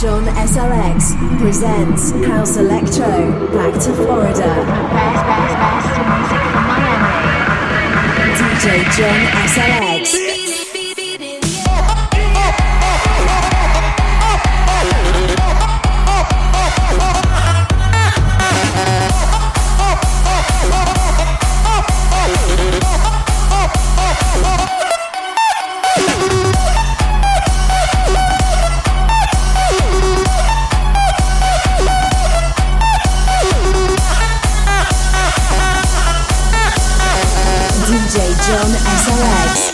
John SLX presents House Electro Back to Florida. Best, best, best music from Miami. DJ John SLX. John SLX.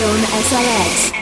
DJ John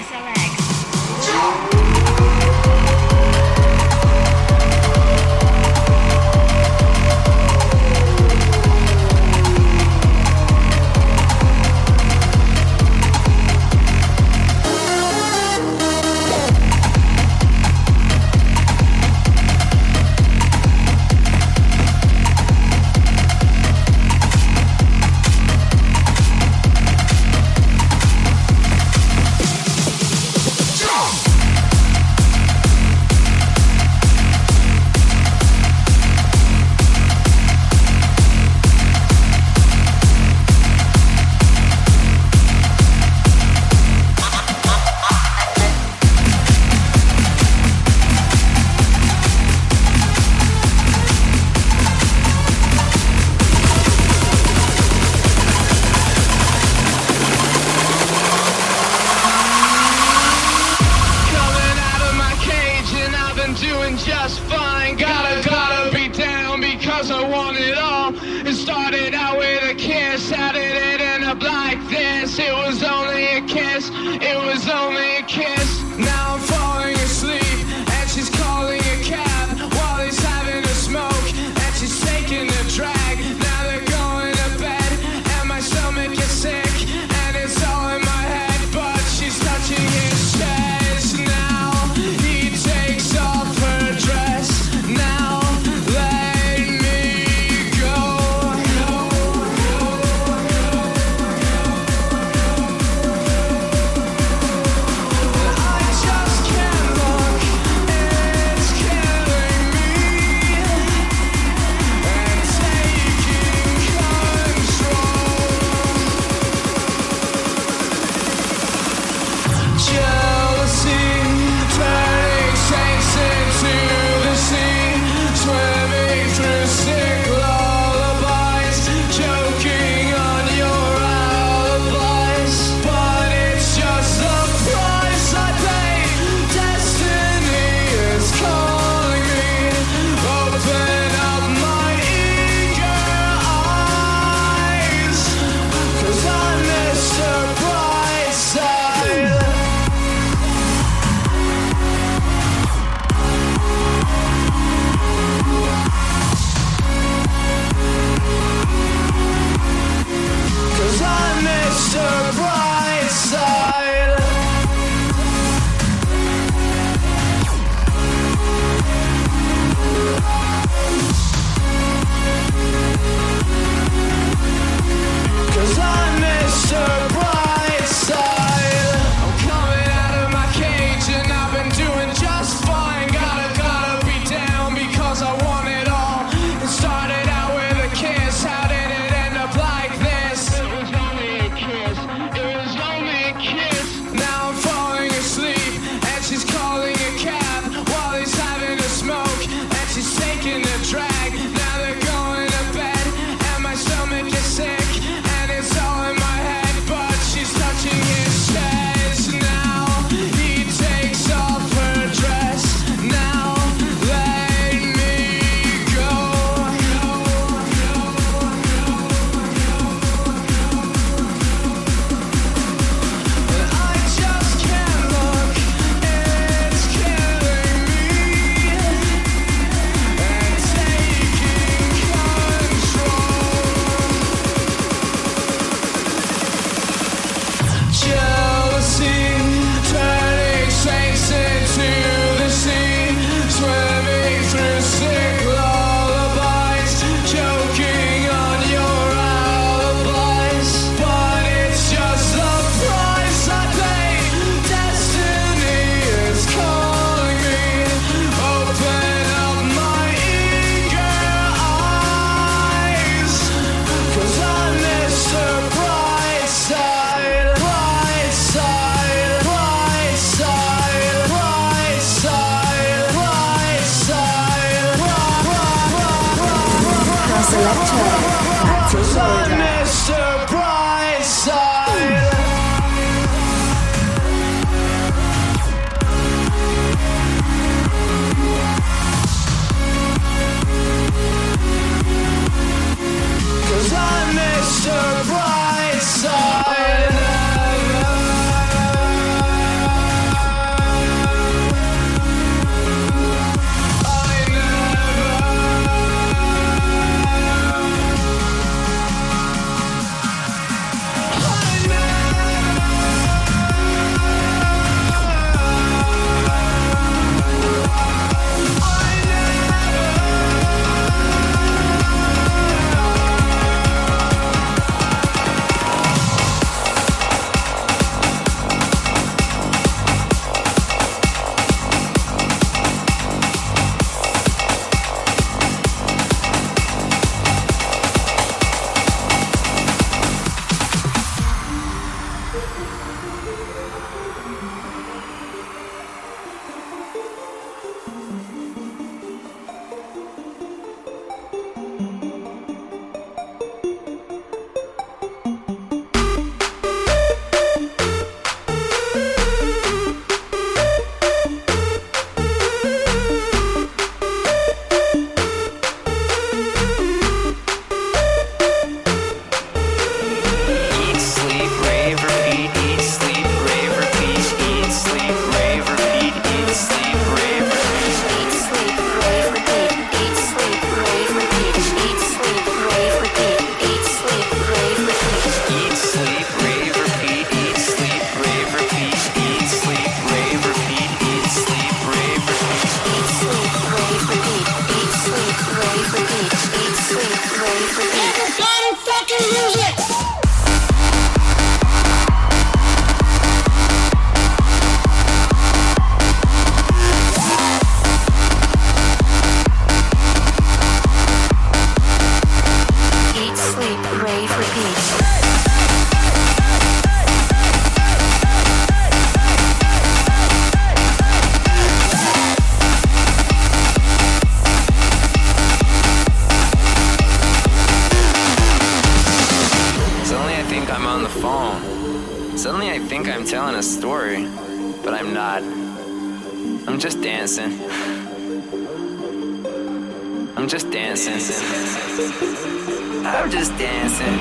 I'm just dancing.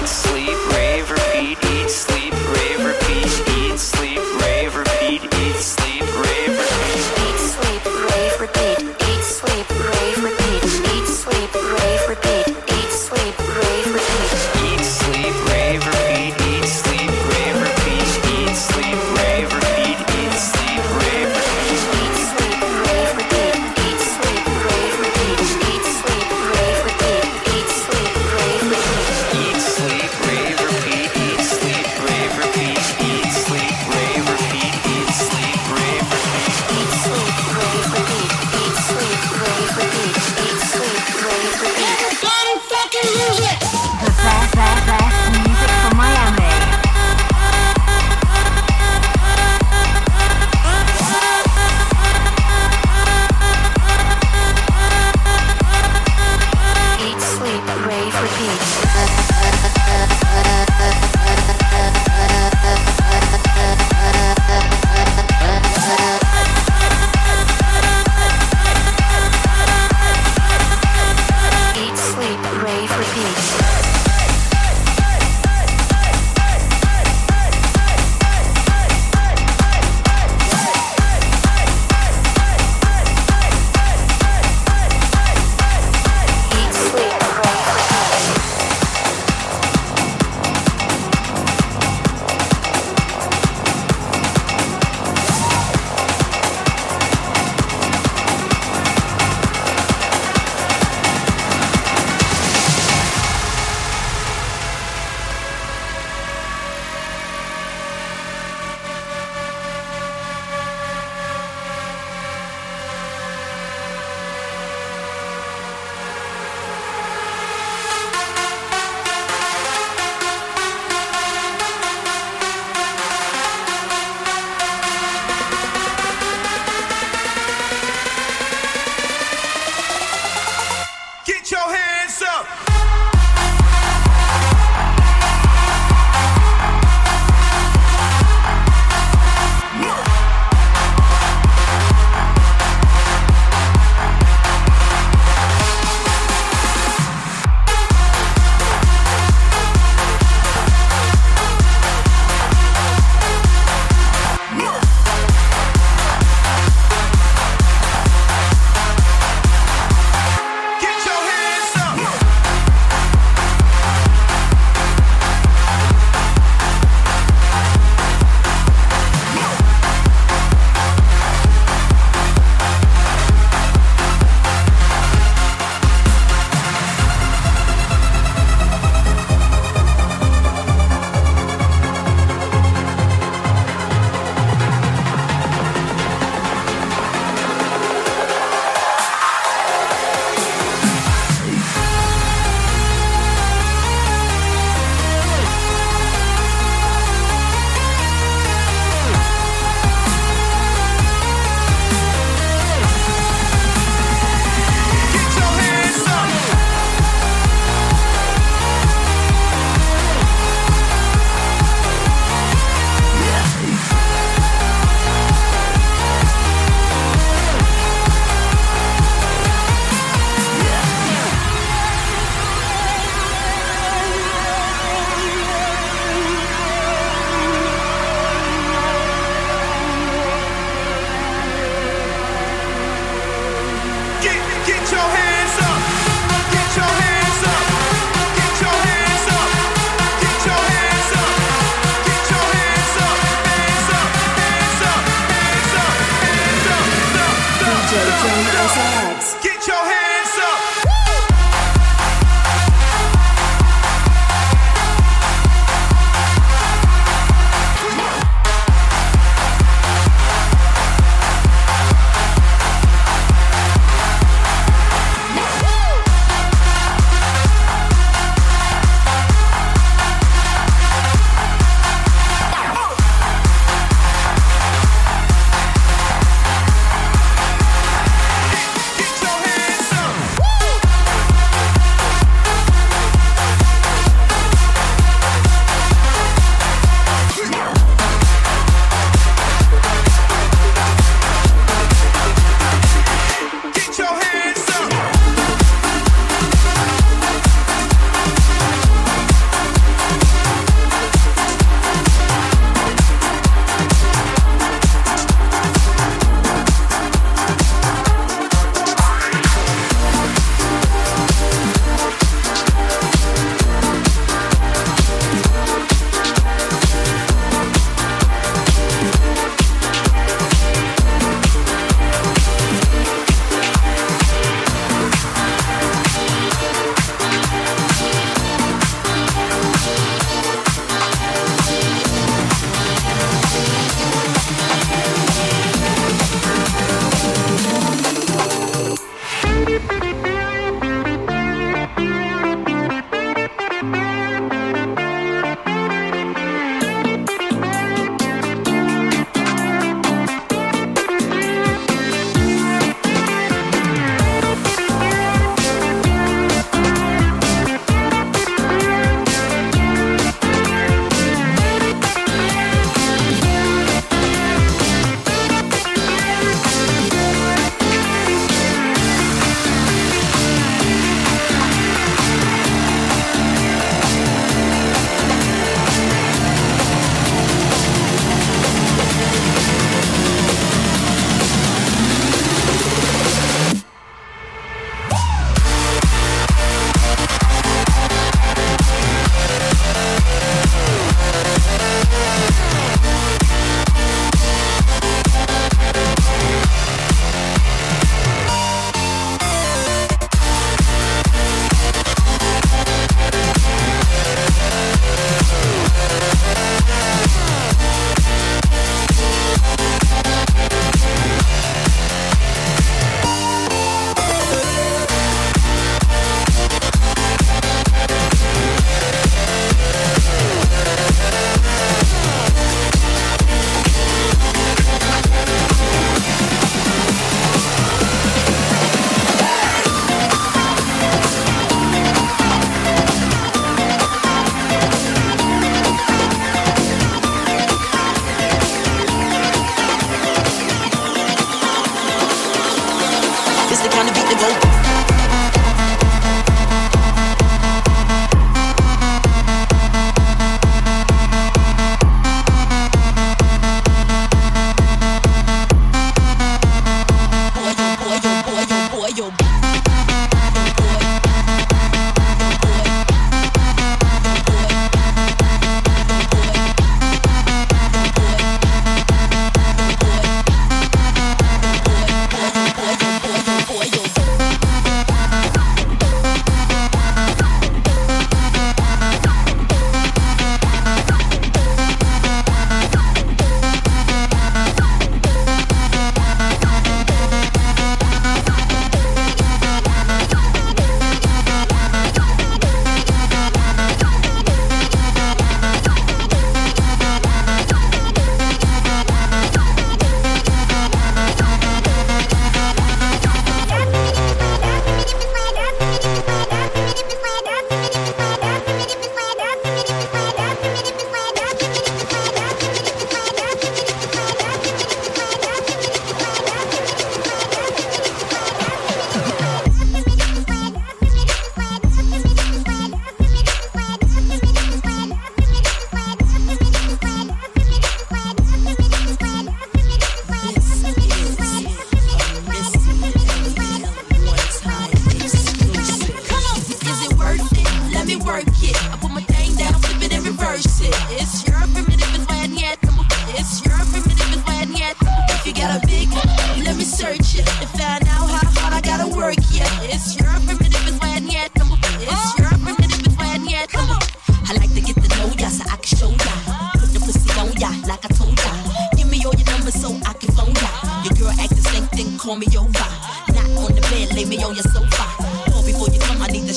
Eat, sleep, rave, repeat. Eat, sleep,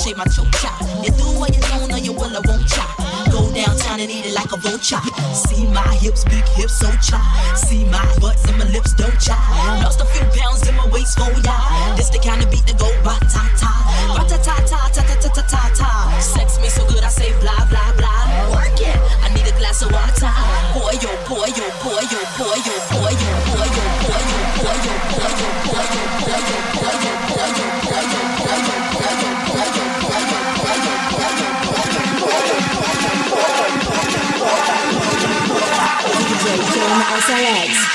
shave my choke chop. You do what you don't or you will I won't chop. Go downtown and eat it like a vulture. See my hips, big hips, so chop. See my butts and my lips don't chop. Lost a few pounds in my waist for ya. This the kind of beat that go ba ta ta, ba ta ta ta ta ta ta ta ta ta. Sex me so good I say blah blah blah. Work it. I need a glass of water. Boy yo, boy yo, boy yo, boy yo, boy yo, boy yo, boy yo, boy yo, boy yo, boy yo, boy yo, boy yo, House